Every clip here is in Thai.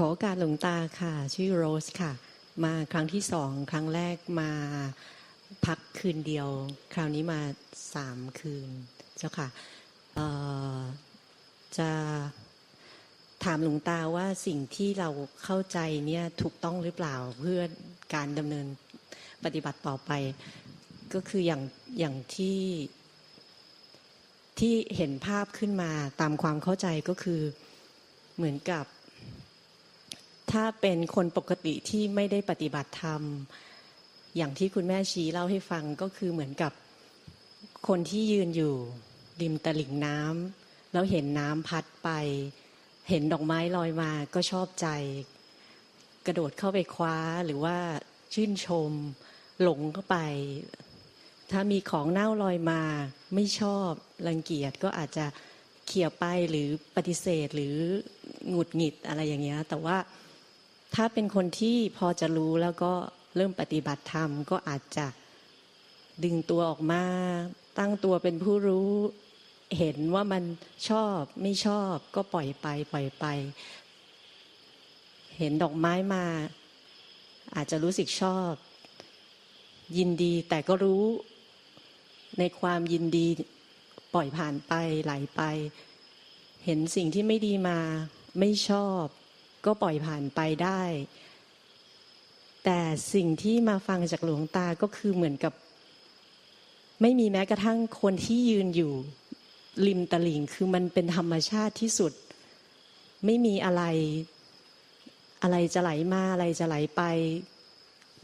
ขอการหลวงตาค่ะ ชื่อโรสค่ะ มาครั้งที่สองครั้งแรกมาพักคืนเดียว คราวนี้มาสามคืนเจ้าค่ะจะถามหลวงตาว่าสิ่งที่เราเข้าใจเนี่ยถูกต้องหรือเปล่าเพื่อการดำเนินปฏิบัติต่อไป ก็คืออย่างอย่างที่ที่เห็นภาพขึ้นมาตามความเข้าใจก็คือเหมือนกับ ถ้าเป็นคนปกติที่ไม่ได้ปฏิบัติธรรม อย่างที่คุณแม่ชี้เล่าให้ฟังก็คือเหมือนกับคนที่ยืนอยู่ริมตลิ่งน้ำแล้วเห็นน้ำพัดไป เห็นดอกไม้ลอยมาก็ชอบใจ กระโดดเข้าไปคว้าหรือว่าชื่นชม หลงเข้าไป ถ้ามีของเน่าลอยมาไม่ชอบรังเกียจก็อาจจะเขี่ยไปหรือปฏิเสธหรือหงุดหงิดอะไรอย่างเงี้ยแต่ว่า ถ้าเป็นคนที่พอจะรู้แล้วก็เริ่มปฏิบัติธรรมก็อาจจะดึงตัวออกมา ตั้งตัวเป็นผู้รู้เห็นว่ามันชอบไม่ชอบก็ปล่อยไป ปล่อยไป เห็นดอกไม้มา อาจจะรู้สึกชอบ ยินดีแต่ก็รู้ในความยินดีปล่อยผ่านไปไหลไป เห็นสิ่งที่ไม่ดีมาไม่ชอบ ก็ปล่อยผ่านไปได้ แต่สิ่งที่มาฟังจากหลวงตาก็คือเหมือนกับ ไม่มีแม้กระทั่งคนที่ยืนอยู่ริมตลิ่งคือมันเป็นธรรมชาติที่สุด ไม่มีอะไรอะไรจะไหลมาอะไรจะไหลไป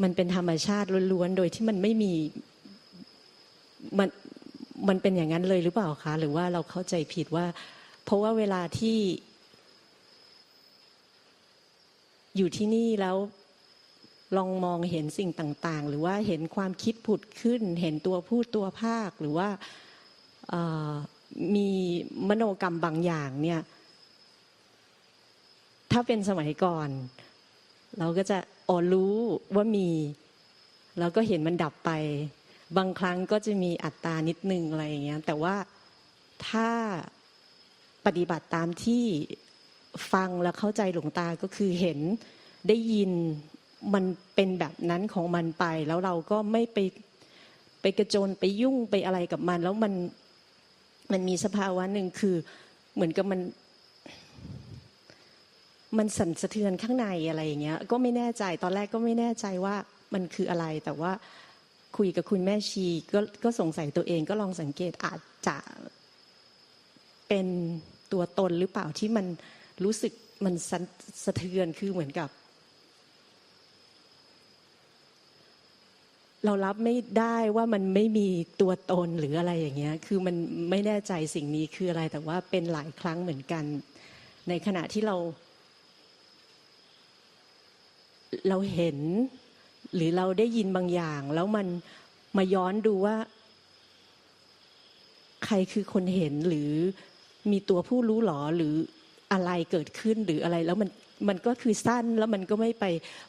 มันเป็นธรรมชาติล้วนๆโดยที่มันไม่มีมันมันเป็นอย่างนั้นเลยหรือเปล่าคะ หรือว่าเราเข้าใจผิดว่า เพราะว่าเวลาที่ อยู่ที่นี่แล้วลองมองเห็นสิ่งต่างๆ หรือว่าเห็นความคิดผุดขึ้น เห็นตัวพูดตัวภาคหรือว่ามีมโนกรรมบางอย่างเนี่ยถ้าเป็นสมัยก่อน เราก็จะอ๋อรู้ว่ามี แล้วก็เห็นมันดับไป บางครั้งก็จะมีอัตตานิดนึงอะไรอย่างเงี้ยแต่ว่าถ้าปฏิบัติตามที่ ฟังแล้วเข้าใจหลวงตาก็คือเห็นได้ยินมันเป็นแบบนั้นของมันไป แล้วเราก็ไม่ไปไปกระโจนไปยุ่งไปอะไรกับมัน แล้วมันมันมีสภาวะหนึ่งคือเหมือนกับมัน มันสั่นสะเทือนข้างในอะไรอย่างเงี้ย ก็ไม่แน่ใจตอนแรกก็ไม่แน่ใจว่ามันคืออะไรแต่ว่าคุยกับคุณแม่ชีก็ก็สงสัยตัวเองก็ลองสังเกตอาจจะเป็นตัวตนหรือเปล่าที่มัน รู้สึกมันสะเทือนคือเหมือนกับ เรารับไม่ได้ว่ามันไม่มีตัวตนหรืออะไรอย่างเงี้ย คือมันไม่แน่ใจสิ่งนี้คืออะไร แต่ว่าเป็นหลายครั้งเหมือนกัน ในขณะที่เรา เราเห็น หรือเราได้ยินบางอย่าง แล้วมันมาย้อนดูว่า ใครคือคนเห็นหรือมีตัวผู้รู้หรอหรือ อะไรเกิดขึ้นหรืออะไรแล้วมันมันก็คือสั้นแล้วมันก็ไม่ไป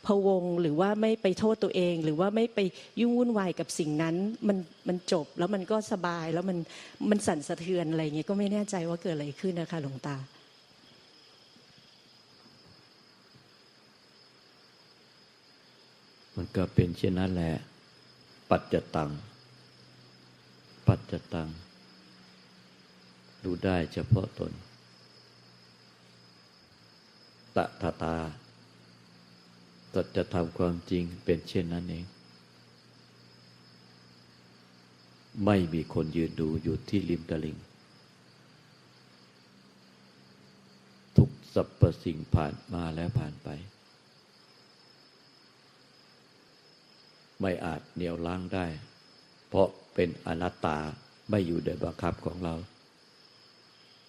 พะวงหรือว่าไม่ไปโทษตัวเอง หรือว่าไม่ไปยุ่งวุ่นวายกับสิ่งนั้นมันมันจบแล้วมันก็สบายแล้วมันมันสั่นสะเทือนอะไรเงี้ยก็ไม่แน่ใจว่าเกิดอะไรขึ้นนะคะหลวงตามันก็เป็นเช่นนั้นแหละ ปัจจตัง ปัจจตังดูได้เฉพาะตน ตะทาตาตัจะทำความจริงเป็นเช่นนั้นเอง ไม่มีคนยืนดูอยู่ที่ริมตลิ่ง ทุกสรรพสิ่งผ่านมาแล้วผ่านไป ไม่อาจเหนี่ยวล้างได้ เพราะเป็นอนัตตาไม่อยู่ในบังคับของเรา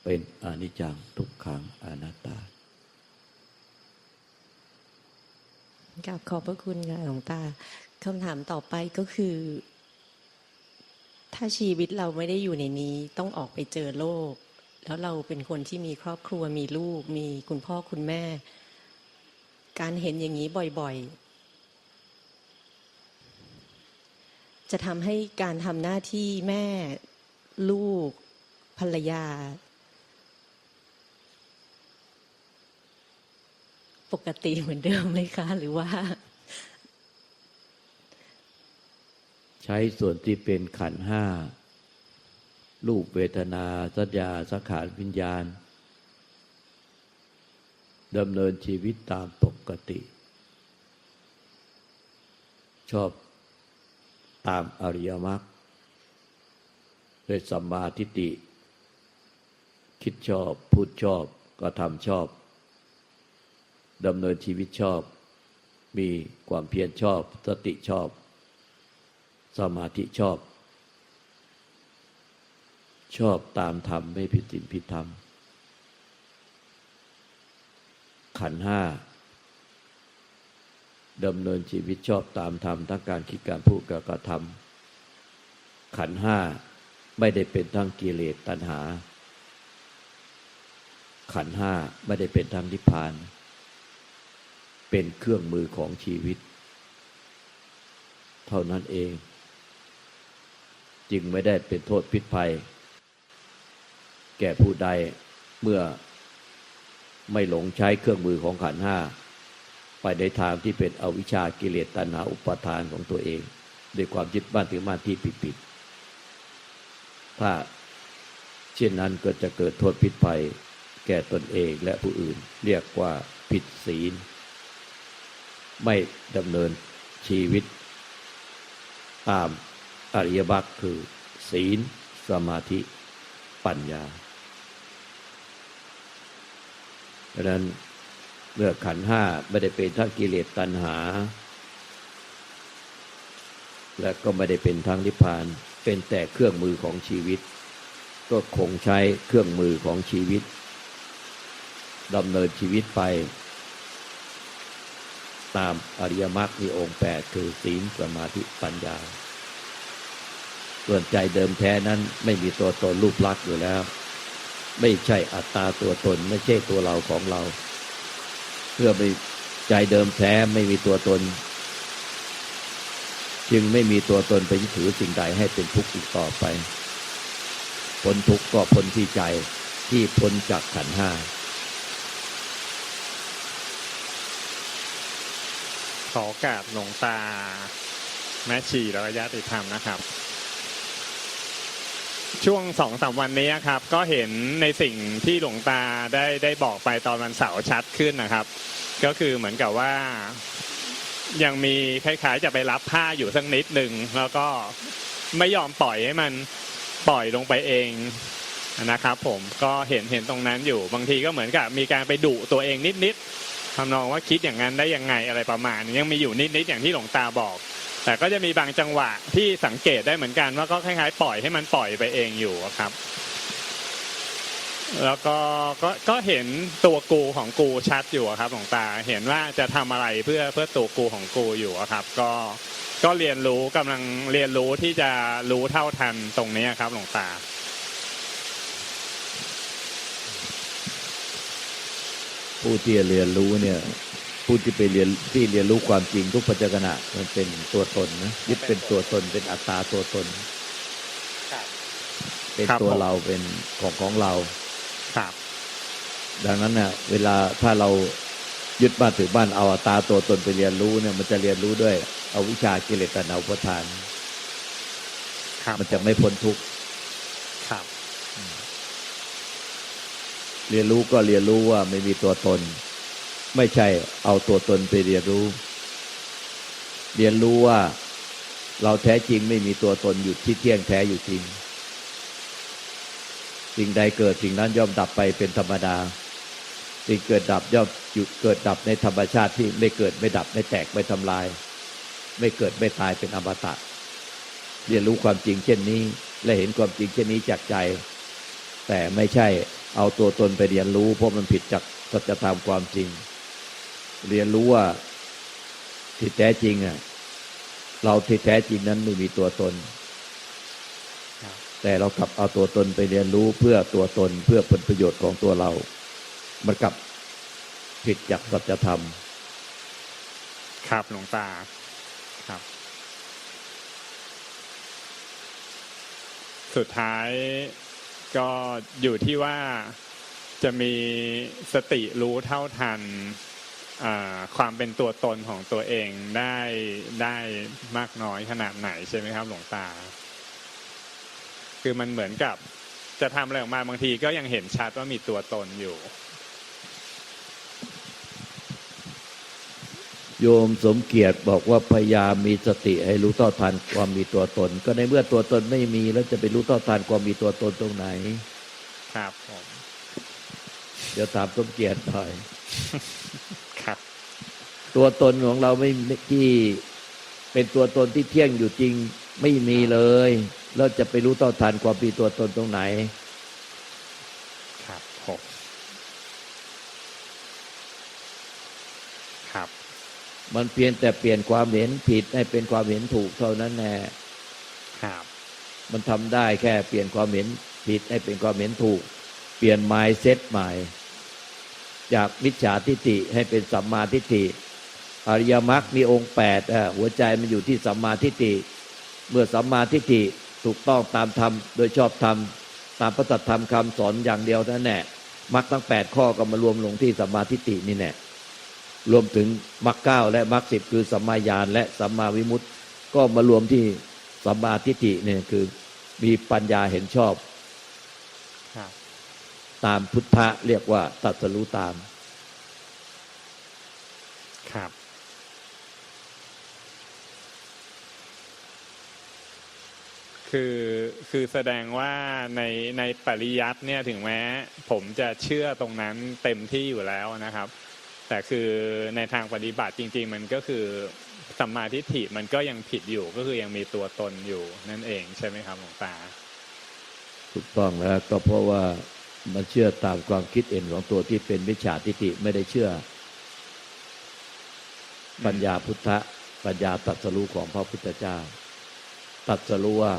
เป็นอนิจจังทุกขังอนัตตา กับขอบพระคุณค่ะหลวงตาคำถามต่อไปก็คือ ถ้าชีวิตเราไม่ได้อยู่ในนี้ต้องออกไปเจอโลก แล้วเราเป็นคนที่มีครอบครัวมีลูก มีคุณพ่อคุณแม่ การเห็นอย่างนี้บ่อยๆ จะทำให้การทำหน้าที่แม่ลูกภรรยา ปกติเหมือนเดิมไหมคะ หรือว่า ใช้ส่วนที่เป็นขันห้ารูปเวทนาสัญญาสังขารวิญญาณดำเนินชีวิตตามปกติ ชอบตามอริยมรรคด้วยสัมมาทิฏฐิคิดชอบ พูดชอบ ก็ทำชอบ ดำเนินชีวิตชอบ มีความเพียรชอบ สติชอบ สมาธิชอบ ชอบตามธรรมไม่ผิดศีลผิดธรรม ขันห้าดำเนินชีวิตชอบตามธรรมทั้งการคิดการพูดการกระทำขันห้าไม่ได้เป็นทั้งกิเลสตัณหา ขันห้าไม่ได้เป็นทั้งนิพพาน เป็นเครื่องมือของชีวิต เท่านั้นเอง จึงไม่ได้เป็นโทษพิษภัย แก่ผู้ใดเมื่อไม่หลงใช้เครื่องมือของขันห้า ไปในทางที่เป็นอวิชชากิเลสตัณหาอุปาทานของตัวเองด้วยความยึดบ้านถือมาที่ผิดๆถ้าเช่นนั้นก็จะเกิดโทษพิษภัยแก่ตนเองและผู้อื่น เรียกว่าผิดศีล ไม่ดำเนินชีวิต ตามอริยมรรคคือ ศีล สมาธิ ปัญญาดังนั้นเมื่อขันธ์ห้าไม่ได้เป็นทั้งกิเลสตัณหา และก็ไม่ได้เป็นทั้งนิพพาน เป็นแต่เครื่องมือของชีวิต ก็คงใช้เครื่องมือของชีวิตดำเนินชีวิตไป ตามอริยมรรคมีองค์แปดคือศีลสมาธิปัญญา ส่วนใจเดิมแท้นั้นไม่มีตัวตนรูปลักษณ์อยู่แล้ว ไม่ใช่อัตตาตัวตนไม่ใช่ตัวเราของเรา เพื่อไปใจเดิมแท้ไม่มีตัวตน จึงไม่มีตัวตนไปยึดถือสิ่งใดให้เป็นทุกข์อีกต่อไปพ้นทุกข์ก็พ้นที่ใจที่พ้นจากขันห้า ขอโอกาสหลวงตา แม่ชีแล้วก็ญาติธรรมนะครับ ช่วงสองสามวันนี้ครับ ก็เห็นในสิ่งที่หลวงตาได้ได้บอกไปตอนวันเสาร์ชัดขึ้นนะครับ ก็คือเหมือนกับว่า ยังมีคล้ายๆ จะไปรับผ้าอยู่สักนิดหนึ่งแล้วก็ไม่ยอมปล่อยให้มันปล่อยลงไปเองนะครับ ผมก็เห็นเห็นตรงนั้นอยู่บางทีก็เหมือนกับมีการไปดุตัวเองนิดๆ ทำนองว่าคิดอย่างนั้นได้ยังไงอะไรประมาณนี้ยังมีอยู่นิดๆอย่างที่หลวงตาบอก แต่ก็จะมีบางจังหวะที่สังเกตได้เหมือนกันว่าก็คล้ายๆปล่อยให้มันปล่อยไปเองอยู่ครับ แล้วก็ก็ก็เห็นตัวกูของกูชัดอยู่ครับหลวงตาเห็นว่าจะทำอะไรเพื่อเพื่อตัวกูของกูอยู่ครับ ก็ก็เรียนรู้กำลังเรียนรู้ที่จะรู้เท่าทันตรงนี้ครับหลวงตา ผู้ที่จะเรียนรู้เนี่ยผู้ที่ไปเรียนที่เรียนรู้ความจริงทุกปัจจขณะมันเป็นตัวตนนะยึดเป็นตัวตนเป็นอัตตาตัวตนเป็นครับตัวผมเราเป็นของของเราครับดังนั้นน่ะเวลาถ้าเรายึดบ้านถือบ้านเอาอัตตาตัวตนไปเรียนรู้เนี่ยมันจะเรียนรู้ด้วย เอาวิชากิเลสตัณหาอุปทานครับมันจะไม่พ้นทุกข์ ครับ เรียนรู้ก็เรียนรู้ว่าไม่มีตัวตน ไม่ใช่เอาตัวตนไปเรียนรู้ เรียนรู้ว่าเราแท้จริงไม่มีตัวตนอยู่ที่เที่ยงแท้อยู่จริง สิ่งใดเกิดสิ่งนั้นย่อมดับไปเป็นธรรมดา สิ่งเกิดดับย่อมหยุดเกิดดับในธรรมชาติที่ไม่เกิดไม่ดับไม่แตกไม่ทำลาย ไม่เกิดไม่ตายเป็นอมตะ เรียนรู้ความจริงเช่นนี้ และเห็นความจริงเช่นนี้จากใจ แต่ไม่ใช่ เอาตัวตนไปเรียนรู้ เพราะมันผิดจากสัจธรรมความจริง เรียนรู้ว่าที่แท้จริงอะเราที่แท้จริงนั้นไม่มีตัวตนครับแต่เรากลับเอาตัวตนไปเรียนรู้เพื่อตัวตนเพื่อผลประโยชน์ของตัวเรา มันกลับผิดจากสัจธรรม ครับหลวงตาครับ สุดท้าย ก็อยู่ที่ว่าจะมีสติรู้เท่าทันความเป็นตัวตนของตัวเองได้ได้มากน้อยขนาดไหนใช่ไหมครับ หลวงตา คือมันเหมือนกับ จะทำอะไรออกมาบางทีก็ยังเห็นชัดว่ามีตัวตนอยู่ โยมสมเกียรติบอกว่าพยายามมีสติให้รู้เท่าทันความมีตัวตน ก็ในเมื่อตัวตนไม่มีแล้วจะไปรู้เท่าทันความมีตัวตนตรงไหน ครับผมเดี๋ยวถามสมเกียรติหน่อย ครับ ตัวตนของเราไม่ที่เป็นตัวตนที่เที่ยงอยู่จริงไม่มีเลย แล้วจะไปรู้เท่าทันความมีตัวตนตรงไหน ครับผมครับ มันเพียงแต่เปลี่ยนความเห็นผิดให้เป็นความเห็นถูกเท่านั้นแน่ครับมันทำได้แค่เปลี่ยนความเห็นผิดให้เป็นความเห็นถูก เปลี่ยน mindset ใหม่ จากมิจฉาทิฏฐิให้เป็นสัมมาทิฏฐิอริยมรรคมีองค์แปดอะหัวใจมันอยู่ที่สัมมาทิฏฐิเมื่อสัมมาทิฏฐิถูกต้องตามธรรมโดยชอบธรรมตามพระสัทธรรมคำสอนอย่างเดียวนั่นแหละมรรคทั้งแปดข้อก็มารวมลงที่สัมมาทิฏฐินี่แน่ รวมถึงมรรคเก้าและมรรคสิบคือสัมมาญาณและสัมมาวิมุตติ ก็มารวมที่สัมมาทิฏฐิเนี่ยคือมีปัญญาเห็นชอบครับตามพุทธะเรียกว่าตรัสรู้ตาม ครับ คือคือแสดงว่าในในปริยัติเนี่ยถึงแม้ ผมจะเชื่อตรงนั้นเต็มที่อยู่แล้วนะครับ แต่คือในทางปฏิบัติจริง ๆ มันก็คือสัมมาทิฏฐิมันก็ยังผิดอยู่ก็คือยังมีตัวตนอยู่นั่นเองใช่ไหมครับหลวงตา ถูกต้องแล้วก็เพราะว่ามันเชื่อตามความคิดเห็นของตัวที่เป็นมิจฉาทิฏฐิไม่ได้เชื่อ ปัญญาพุทธะปัญญาตรัสรู้ของพระพุทธเจ้าตรัสรู้ว่า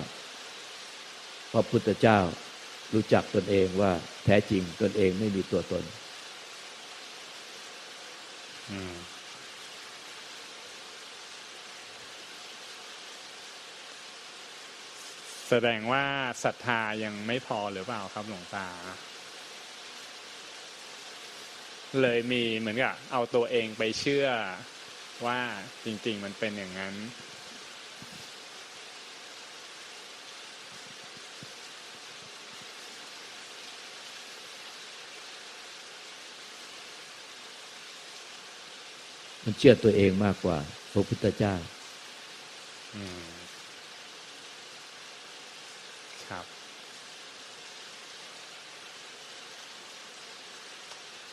พระพุทธเจ้ารู้จักตนเองว่าแท้จริงตนเองไม่มีตัวตน แสดงว่าศรัทธายังไม่พอหรือเปล่าครับหลวงตา เลยมีเหมือนกับเอาตัวเองไปเชื่อว่าจริง ๆ มันเป็นอย่างนั้น มันเชื่อตัวเองมากกว่า พระพุทธเจ้าอืมครับ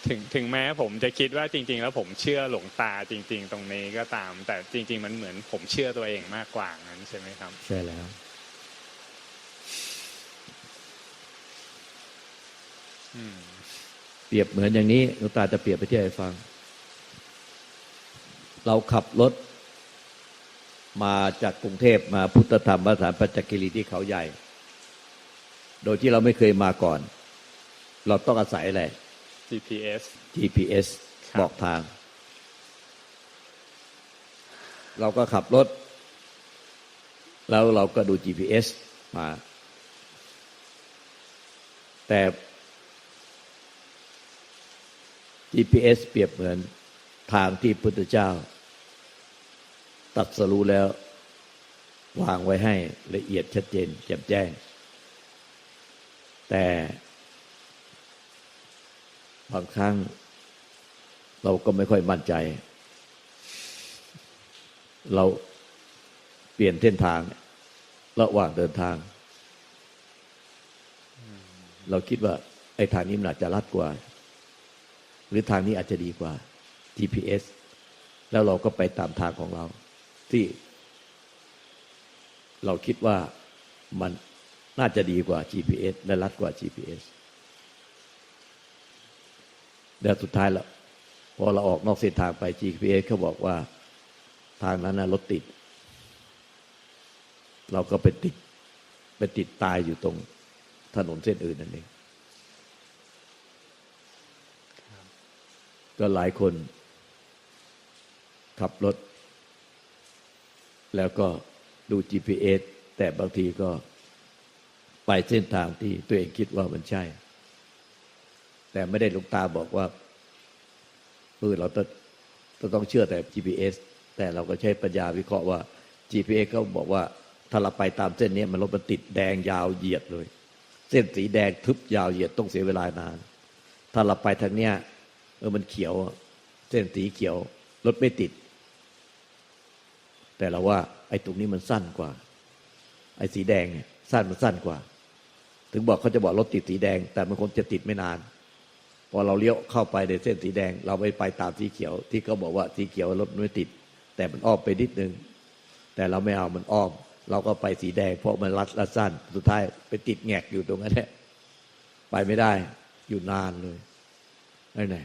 ถึงถึงแม้ผมจะคิดว่าจริง ๆ แล้วผมเชื่อหลวงตาจริง ๆ ตรงนี้ก็ตาม แต่จริง ๆ มันเหมือนผมเชื่อตัวเองมากกว่านั้นใช่ไหมครับ ใช่แล้วอืมเปรียบเหมือนอย่างนี้หลวงตาจะเปรียบไปที่ให้ฟัง เราขับรถ มาจากกรุงเทพมาพุทธธรรมสถานปัจจกิรีที่เขาใหญ่ โดยที่เราไม่เคยมาก่อน เราต้องอาศัยอะไร GPS GPS ครับบอกทาง เราก็ขับรถ แล้วเราก็ดู GPS มา แต่ GPS เปรียบเหมือน ทางที่พุทธเจ้า ตัดสรู้แล้ว วางไว้ให้ละเอียดชัดเจน แจ่มแจ้ง แต่บางครั้งเราก็ไม่ค่อยมั่นใจ เราเปลี่ยนเส้นทาง ระหว่างเดินทาง เราคิดว่าไอ้ทางนี้มันอาจจะลัดกว่า หรือทางนี้อาจจะดีกว่า GPS แล้วเราก็ไปตามทางของเรา ที่ เราคิดว่ามันน่าจะดีกว่า GPS และลัดกว่า GPS แล้วสุดท้ายแล้วพอเราออกนอกเส้นทางไป GPS เขาบอกว่าทางนั้นนะรถติด เราก็ไปติด ไปติดตายอยู่ตรงถนนเส้นอื่นนั่นเองก็หลายคน ขับรถ แล้วก็ดู GPS แต่บางทีก็ไปเส้นทางที่ตัวเองคิดว่ามันใช่ แต่ไม่ได้ลุงตาบอกว่าเออเราต้องต้องเชื่อแต่ GPS แต่เราก็ใช้ปัญญาวิเคราะห์ว่า GPS เขาบอกว่าถ้าเราไปตามเส้นนี้มันรถมันติดแดงยาวเหยียดเลย เส้นสีแดงทึบยาวเหยียดต้องเสียเวลานาน ถ้าเราไปทางเนี้ยเออมันเขียว เส้นสีเขียวรถไม่ติด แต่เราว่าไอ้ตรงนี้มันสั้นกว่า ไอ้สีแดงเนี่ยสั้นมันสั้นกว่า ถึงบอกเขาจะบอกรถติดสีแดง แต่มันคงจะติดไม่นาน พอเราเลี้ยวเข้าไปในเส้นสีแดง เราไม่ไปตามสีเขียว ที่เขาบอกว่าสีเขียวรถไม่ติด แต่มันอ้อมไปนิดนึง แต่เราไม่เอามันอ้อม เราก็ไปสีแดง เพราะมันรัดและสั้น สุดท้ายไปติดแงกอยู่ตรงนั้นแหละไปไม่ได้อยู่นานเลยนั่นแหละ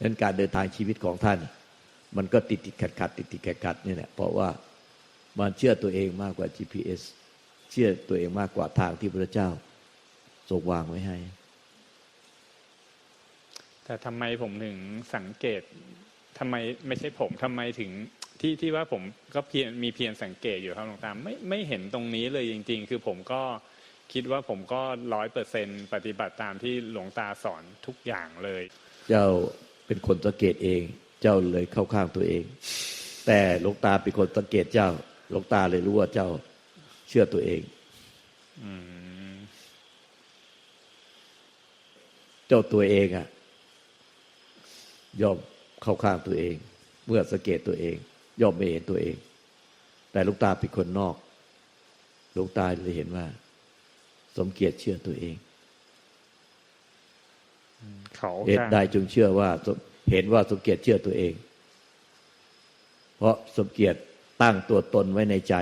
นั้นการเดินทางชีวิตของท่าน มันก็ติดติดขัดขัดติดติดขัดขัดนี่แหละเพราะว่า มันเชื่อตัวเองมากกว่า GPS เชื่อตัวเองมากกว่าทางที่พระเจ้าทรงวางไว้ให้ แต่ทำไมผมถึงสังเกตทำไมไม่ใช่ผมทำไมถึงที่ที่ว่าผมก็เพียรมีเพียรสังเกตอยู่ครับหลวงตาไม่ไม่เห็นตรงนี้เลยจริง ๆ คือผมก็คิดว่าผมก็ร้อยเปอร์เซ็นปฏิบัติตามที่หลวงตาสอนทุกอย่างเลย เจ้าเป็นคนสังเกตเอง เจ้าเลยเข้าข้างตัวเอง แต่หลวงตาเป็นคนสังเกตเจ้า หลวงตาเลยรู้ว่าเจ้าเชื่อตัวเองอืมเจ้าตัวเองอะย่อมเข้าข้างตัวเอง เมื่อสังเกตตัวเอง ย่อมไม่เห็นตัวเอง แต่หลูกตาเป็นคนนอกหลูกตาเลยเห็นว่า สมเกียรติเชื่อตัวเองเขาเหตุใดจึงเชื่อว่าสมเห็นว่าสมเกียรติเชื่อตัวเอง เพราะสมเกียรติ ตั้งตัวตนไว้ในใจ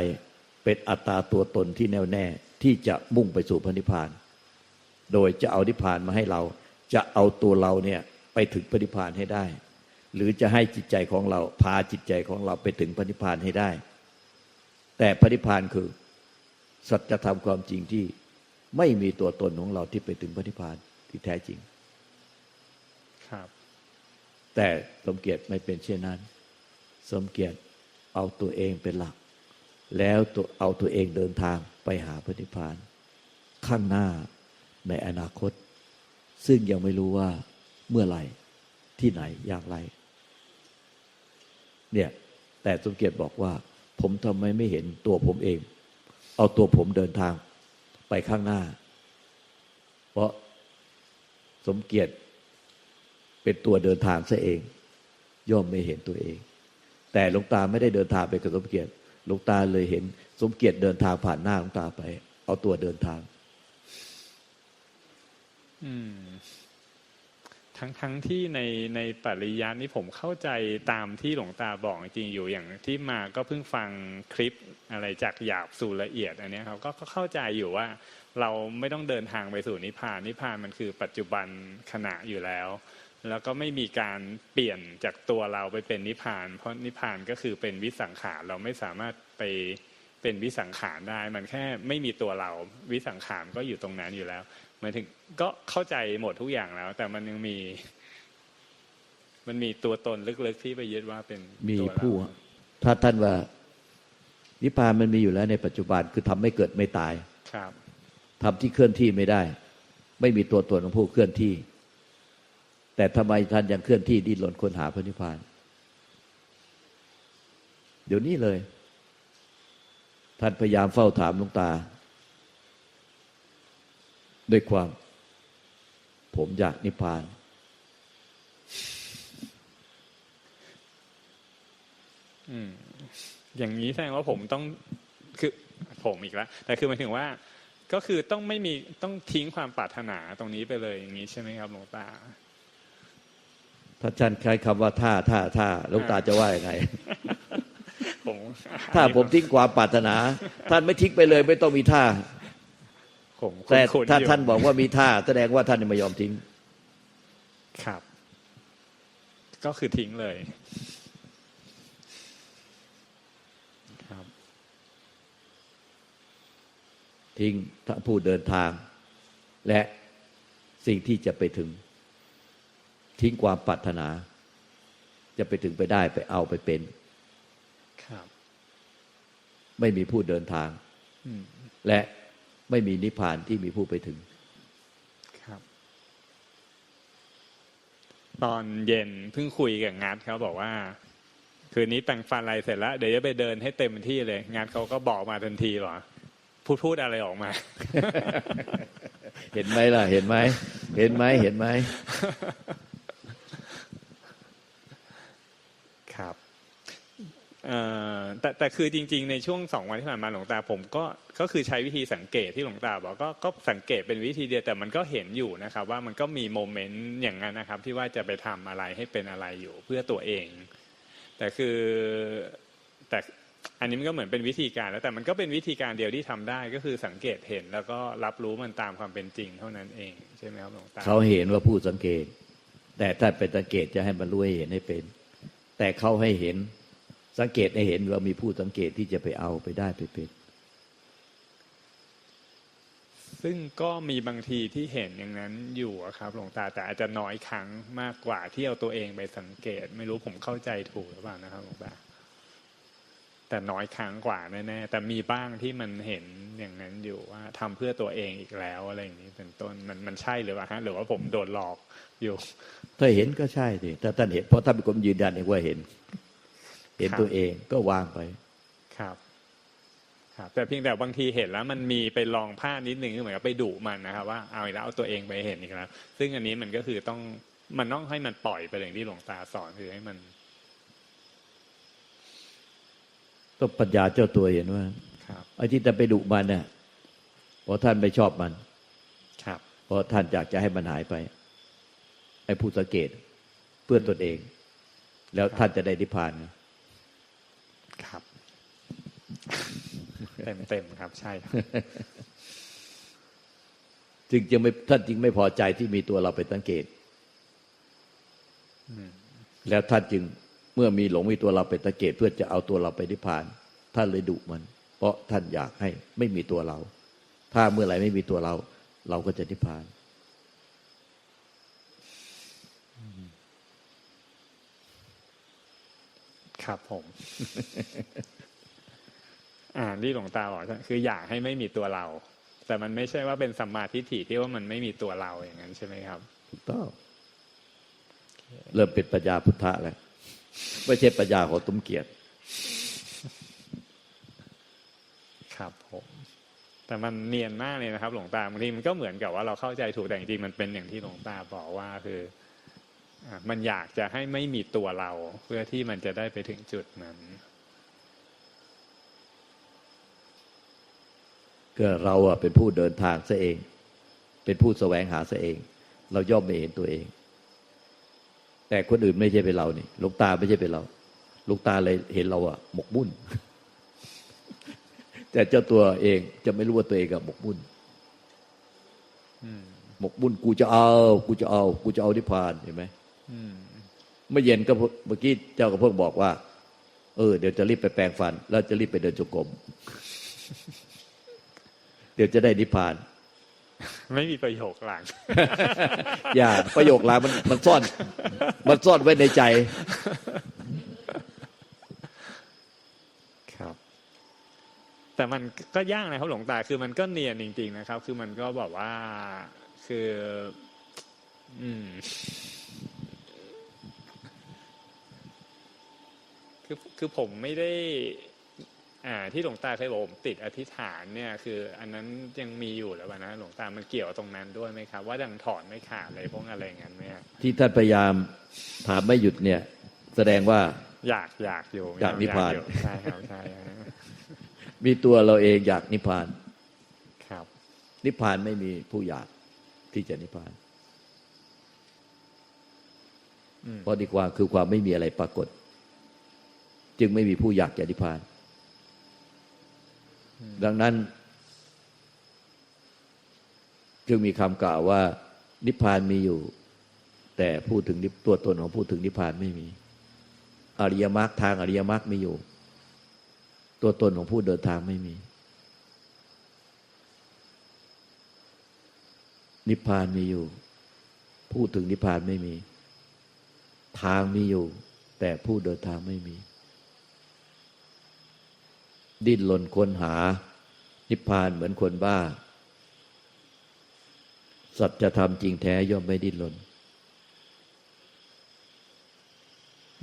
เป็นอัตตาตัวตนที่แน่วแน่ที่จะมุ่งไปสู่พระนิพพาน โดยจะเอานิพพานมาให้เรา จะเอาตัวเราเนี่ยไปถึงพระนิพพานให้ได้ หรือจะให้จิตใจของเราพาจิตใจของเราไปถึงพระนิพพานให้ได้ แต่พระนิพพานคือ สัจธรรมความจริงที่ไม่มีตัวตนของเราที่ไปถึงพระนิพพานที่แท้จริง ครับ แต่สมเกียรติไม่เป็นเช่นนั้น สมเกียรติ เอาตัวเองเป็นหลัก แล้วตัวเอาตัวเองเดินทางไปหาพระนิพพาน ข้างหน้าในอนาคต ซึ่งยังไม่รู้ว่าเมื่อไหร่ที่ไหนอย่างไร เนี่ยแต่สมเกียรติบอกว่า ผมทำไมไม่เห็นตัวผมเอง เอาตัวผมเดินทางไปข้างหน้า เพราะสมเกียรติเป็นตัวเดินทางซะเอง ย่อมไม่เห็นตัวเอง แต่หลวงตาไม่ได้เดินทางไปกับสมเกียรติหลวงตาเลยเห็น สมเกียรติเดินทางผ่านหน้าหลวงตาไป เอาตัวเดินทาง อืม ทั้งทั้งที่ในในปริยัตินี่ผมเข้าใจตามที่หลวงตาบอกจริงอยู่อย่างที่มาก็เพิ่งฟังคลิปอะไรจากหยาบสู่ละเอียดอันเนี้ยครับก็เข้าใจอยู่ว่า เราไม่ต้องเดินทางไปสู่นิพพานนิพพานมันคือปัจจุบันขณะอยู่แล้ว แล้วก็ไม่มีการเปลี่ยนจากตัวเราไปเป็นนิพพาน เพราะนิพพานก็คือเป็นวิสังขารเราไม่สามารถไปเป็นวิสังขารได้ มันแค่ไม่มีตัวเราวิสังขารก็อยู่ตรงนั้นอยู่แล้วหมายถึงก็เข้าใจหมดทุกอย่างแล้ว แต่มันยังมี มันมีตัวตนลึกๆที่ไปยึดว่าเป็นมีตัวเราผู้ถ้าท่านว่านิพพานมันมีอยู่แล้วในปัจจุบันคือทำไม่เกิดไม่ตาย ครับทำที่เคลื่อนที่ไม่ได้ ไม่มีตัวตนของผู้เคลื่อนที่ แต่ทำไมท่านยังเคลื่อนที่ดิ้นรนค้นหาพระนิพพาน เดี๋ยวนี้เลย ท่านพยายามเฝ้าถามหลวงตา ด้วยความ ผมอยากนิพพาน อืมอย่างนี้แสดงว่าผมต้องคือผมอีกแล้วแต่คือหมายถึงว่า ก็คือต้องไม่มีต้องทิ้งความปรารถนาตรงนี้ไปเลยอย่างนี้ใช่ไหมครับหลวงตา ถ้าท่านใช้คำว่าท่าท่าท่าหลวงตาจะว่ายังไงผมถ้าผมทิ้งความปรารถนา ท่านไม่ทิ้งไปเลย ไม่ต้องมีท่าผมแต่คุ้นๆถ้าอยู่ท่านบอกว่ามีท่า แสดงว่าท่านไม่ยอมทิ้ง ครับ ก็คือทิ้งเลย ครับ ทิ้งถ้าผู้เดินทาง และสิ่งที่จะไปถึง ทิ้งความปรารถนา จะไปถึงไปได้ไปเอาไปเป็น ครับ ไม่มีผู้เดินทางอืมและไม่มีนิพพานที่มีผู้ไปถึง ครับ ตอนเย็นเพิ่งคุยกับงัดเขาบอกว่า คืนนี้แต่งฟันอะไรเสร็จแล้ว เดี๋ยวจะไปเดินให้เต็มที่เลยงานเขาก็บอกมาทันทีเหรอพูดพูดอะไรออกมา เห็นไหมล่ะ เห็นไหม เห็นไหม เห็นไหม ครับเอ่อ แต่แต่คือจริง ๆ ในช่วงสองวันที่ผ่านมาหลวงตาผมก็ก็คือใช้วิธีสังเกตที่หลวงตาบอกก็ก็สังเกตเป็นวิธีเดียวแต่มันก็เห็นอยู่นะครับ ว่ามันก็มีโมเมนต์อย่างนั้นนะครับ ที่ว่าจะไปทำอะไรให้เป็นอะไรอยู่เพื่อตัวเอง แต่คือแต่อันนี้มันก็เหมือนเป็นวิธีการแล้วแต่มันก็เป็นวิธีการเดียวที่ทำได้ ก็คือสังเกตเห็นแล้วก็รับรู้มันตามความเป็นจริงเท่านั้นเองใช่ไหมครับหลวงตาเขาเห็นว่าผู้สังเกต แต่ถ้าเป็นสังเกตจะให้มันรู้ให้เห็นให้เป็น แต่เขาให้เห็น สังเกตให้เห็นว่ามีผู้สังเกตที่จะไปเอาไปได้ไปเป็นซึ่งก็มีบางทีที่เห็นอย่างนั้นอยู่อะครับหลวงตาแต่อาจจะน้อยครั้งมากกว่าที่เอาตัวเองไปสังเกต ไม่รู้ผมเข้าใจถูกหรือเปล่านะครับหลวงตาแต่น้อยครั้งกว่าแน่ๆแต่มีบ้างที่มันเห็นอย่างนั้นอยู่ว่าทำเพื่อตัวเองอีกแล้วอะไรอย่างนี้เป็นต้นมันมันใช่หรือเปล่าฮะหรือว่าผมโดนหลอกอยู่ ถ้าเห็นก็ใช่สิถ้าท่านเห็นเพราะท่านเป็นคนยืนยันเองว่าเห็น เห็นครับตัวเองก็วางไป ครับครับแต่เพียงแต่บางทีเห็นแล้วมันมีไปลองพลาดนิดนึงก็เหมือนกับไปดุมันนะครับว่าเอาอีกแล้วเอาตัวเองไปเห็นอีกแล้วซึ่งอันนี้มันก็คือต้องมันต้องให้มันปล่อยไปอย่างที่หลวงตาสอนคือให้มันก็ปัญญาเจ้าตัวเห็นว่าครับไอ้ที่จะไปดุมันเนี่ยเพราะท่านไม่ชอบมัน ครับเพราะท่านอยากจะให้มันหายไป ไอ้ผู้สังเกตเพื่อตนเอง แล้วท่านจะได้นิพพานไง ครับ เต็มเต็มๆครับ ใช่ครับจึงจึงไม่ท่านจึงไม่พอใจที่มีตัวเราไปสังเกตอืมแล้วท่านจึงเมื่อมีหลงมีตัวเราไปสังเกต เพื่อจะเอาตัวเราไปนิพพาน ท่านเลยดุมัน เพราะท่านอยากให้ไม่มีตัวเรา ถ้าเมื่อไหร่ไม่มีตัวเรา เราก็จะนิพพาน ครับผม อ่าที่หลวงตาบอกคืออยากให้ไม่มีตัวเรา แต่มันไม่ใช่ว่าเป็นสัมมาทิฏฐิที่ว่ามันไม่มีตัวเราอย่างนั้นใช่ไหมครับถูกต้องเริ่มเป็นปัญญาพุทธะแล้วไม่ใช่ปัญญาของตุ้มเกียรติครับผมแต่มันเนียนมากเลยนะครับ หลวงตาบางทีมันก็เหมือนกับว่าเราเข้าใจถูกแต่จริงๆมันเป็นอย่างที่หลวงตาบอกว่าคืออะ มันอยากจะให้ไม่มีตัวเราเพื่อที่มันจะได้ไปถึงจุดนั้น ก็เราอะเป็นผู้เดินทางซะเอง เป็นผู้แสวงหาซะเอง เราย่อมไม่เห็นตัวเอง แต่คนอื่นไม่ใช่เป็นเรานี่หลูกตาไม่ใช่เป็นเราหลูกตาเลยเห็นเราอะหมกมุ่นแต่เจ้าตัวเองจะไม่รู้ว่าตัวเองกับหมกมุ่นอืมหมกมุ่นกูจะเอา กูจะเอา กูจะเอานิพพานเห็นไหมอืม เมื่อเย็นก็เมื่อกี้เจ้าก็เพิ่งบอกว่า เออ เดี๋ยวจะรีบไปแปรงฟัน แล้วจะรีบไปเดินจงกรมเดี๋ยวจะได้นิพพาน ไม่มีประโยคหลัง อย่า ประโยคลามันมันซ่อน มันซ่อนไว้ในใจ ครับ แต่มันก็ยากนะครับหลวงตาคือมันก็เนียนจริง ๆ นะครับ คือมันก็บอกว่าคือ อืม คือคือผมไม่ได้ อ่าที่หลวงตาเคยบอกผมติดอธิษฐานเนี่ย คือ อันนั้นยังมีอยู่หรือเปล่านะหลวงตามันเกี่ยวตรงนั้นด้วยไหมครับ ว่าดังถอนไม่ขาดอะไรพวกอะไรอย่างนั้นไหมครับที่ท่านพยายามถามไม่หยุดเนี่ย แสดงว่า อยากอยากอยู่อยากนิพพานอยู่ใช่ครับใช่ครับมีตัวเราเองอยากนิพพานครับ นิพพานไม่มีผู้อยากที่จะนิพพานอืมเพราะดีกว่าคือความไม่มีอะไรปรากฏ จึงไม่มีผู้อยากจะนิพพาน ดังนั้น จึงมีคำกล่าวว่า นิพพานมีอยู่ แต่พูดถึงนิพตัวตนของพูดถึงนิพพานไม่มี อริยมรรคทางอริยมรรคมีอยู่ ตัวตนของผู้เดินทางไม่มี นิพพานมีอยู่ พูดถึงนิพพานไม่มี ทางมีอยู่ แต่ผู้เดินทางไม่มี ดิ้นรนค้นหา นิพพานเหมือนคนบ้า สัจธรรมจริงแท้ย่อมไม่ดิ้นรน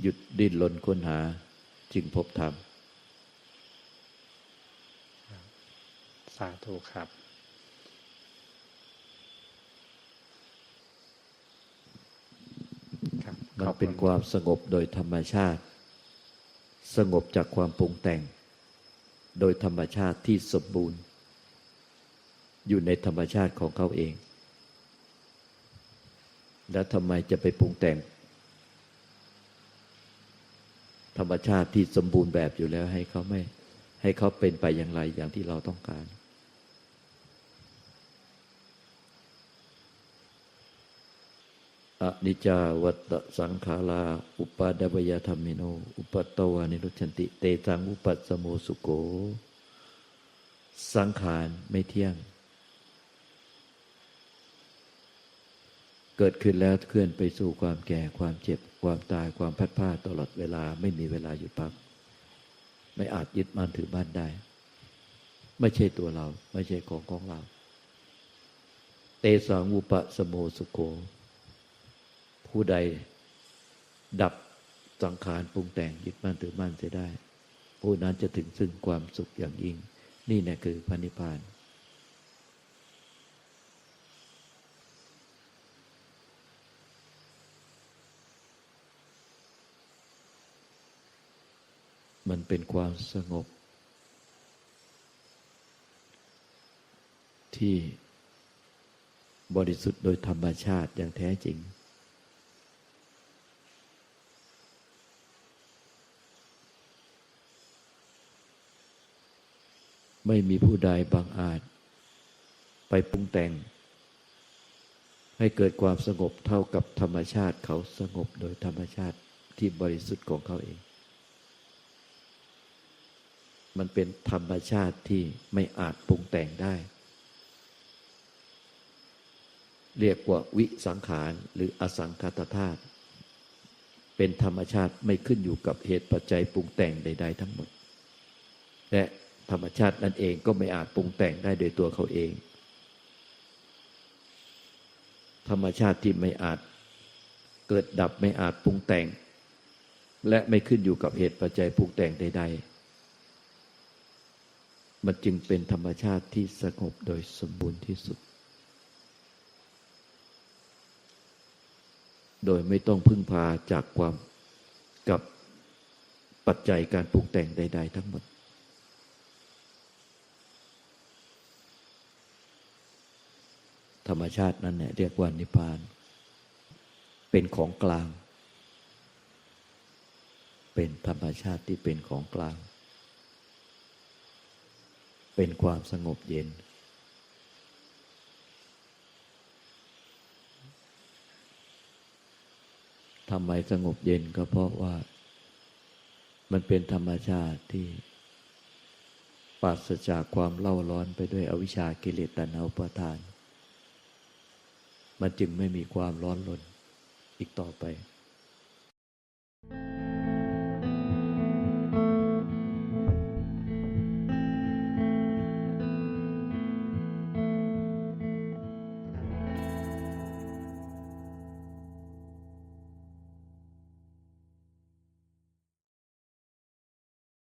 หยุดดิ้นรนค้นหา จึงพบธรรมสาธุครับครับมันขอบเป็นณความสงบโดยธรรมชาติ สงบจากความปรุงแต่ง โดยธรรมชาติที่สมบูรณ์ อยู่ในธรรมชาติของเขาเอง แล้วทำไมจะไปปรุงแต่ง ธรรมชาติที่สมบูรณ์แบบอยู่แล้วให้เขาไม่ ให้เขาเป็นไปอย่างไรอย่างที่เราต้องการ อนิจจาวัตสังขาราอุปาดวยธรรมิโน อุปตวานิรุชันติ เตสังอุปัสสโมสุโก สังขารไม่เที่ยง เกิดขึ้นแล้วเคลื่อนไปสู่ความแก่ความเจ็บ ความตายความพัดพลาดตลอดเวลาไม่มีเวลาหยุดพัก ไม่อาจยึดมั่นถือมั่นได้ ไม่ใช่ตัวเรา ไม่ใช่ของของเรา เตสังอุปสมโมสุโก ผู้ใดดับสังขารปรุงแต่งยึดมั่นถือมั่นเสียได้ ผู้นั้นจะถึงซึ่งความสุขอย่างยิ่ง นี่แน่คือพระนิพพานมันเป็นความสงบ ที่บริสุทธิ์โดยธรรมชาติอย่างแท้จริง ไม่มีผู้ใดบางอาจ ไปปรุงแต่ง ให้เกิดความสงบเท่ากับธรรมชาติเขาสงบโดยธรรมชาติที่บริสุทธิ์ของเขาเอง มันเป็นธรรมชาติที่ไม่อาจปรุงแต่งได้ เรียกว่าวิสังขารหรืออสังคตธาตุเป็นธรรมชาติไม่ขึ้นอยู่กับเหตุปัจจัยปรุงแต่งใด ๆ ทั้งหมด และ ธรรมชาตินั่นเองก็ไม่อาจปรุงแต่งได้โดยตัวเขาเอง ธรรมชาติที่ไม่อาจเกิดดับไม่อาจปรุงแต่ง และไม่ขึ้นอยู่กับเหตุปัจจัยปรุงแต่งใดๆ มันจึงเป็นธรรมชาติที่สงบโดยสมบูรณ์ที่สุด โดยไม่ต้องพึ่งพาจากความกับปัจจัยการปรุงแต่งใด ๆ ทั้งหมด ธรรมชาตินั้นเนี่ยเรียกว่านิพพาน เป็นของกลาง เป็นธรรมชาติที่เป็นของกลาง เป็นความสงบเย็น ทำไมสงบเย็นก็เพราะว่า มันเป็นธรรมชาติที่ปราศจากความเล่าร้อนไปด้วยอวิชากิเลสตัณหาอุปาทาน มันจึงไม่มีความร้อนรนอีกต่อไป thank you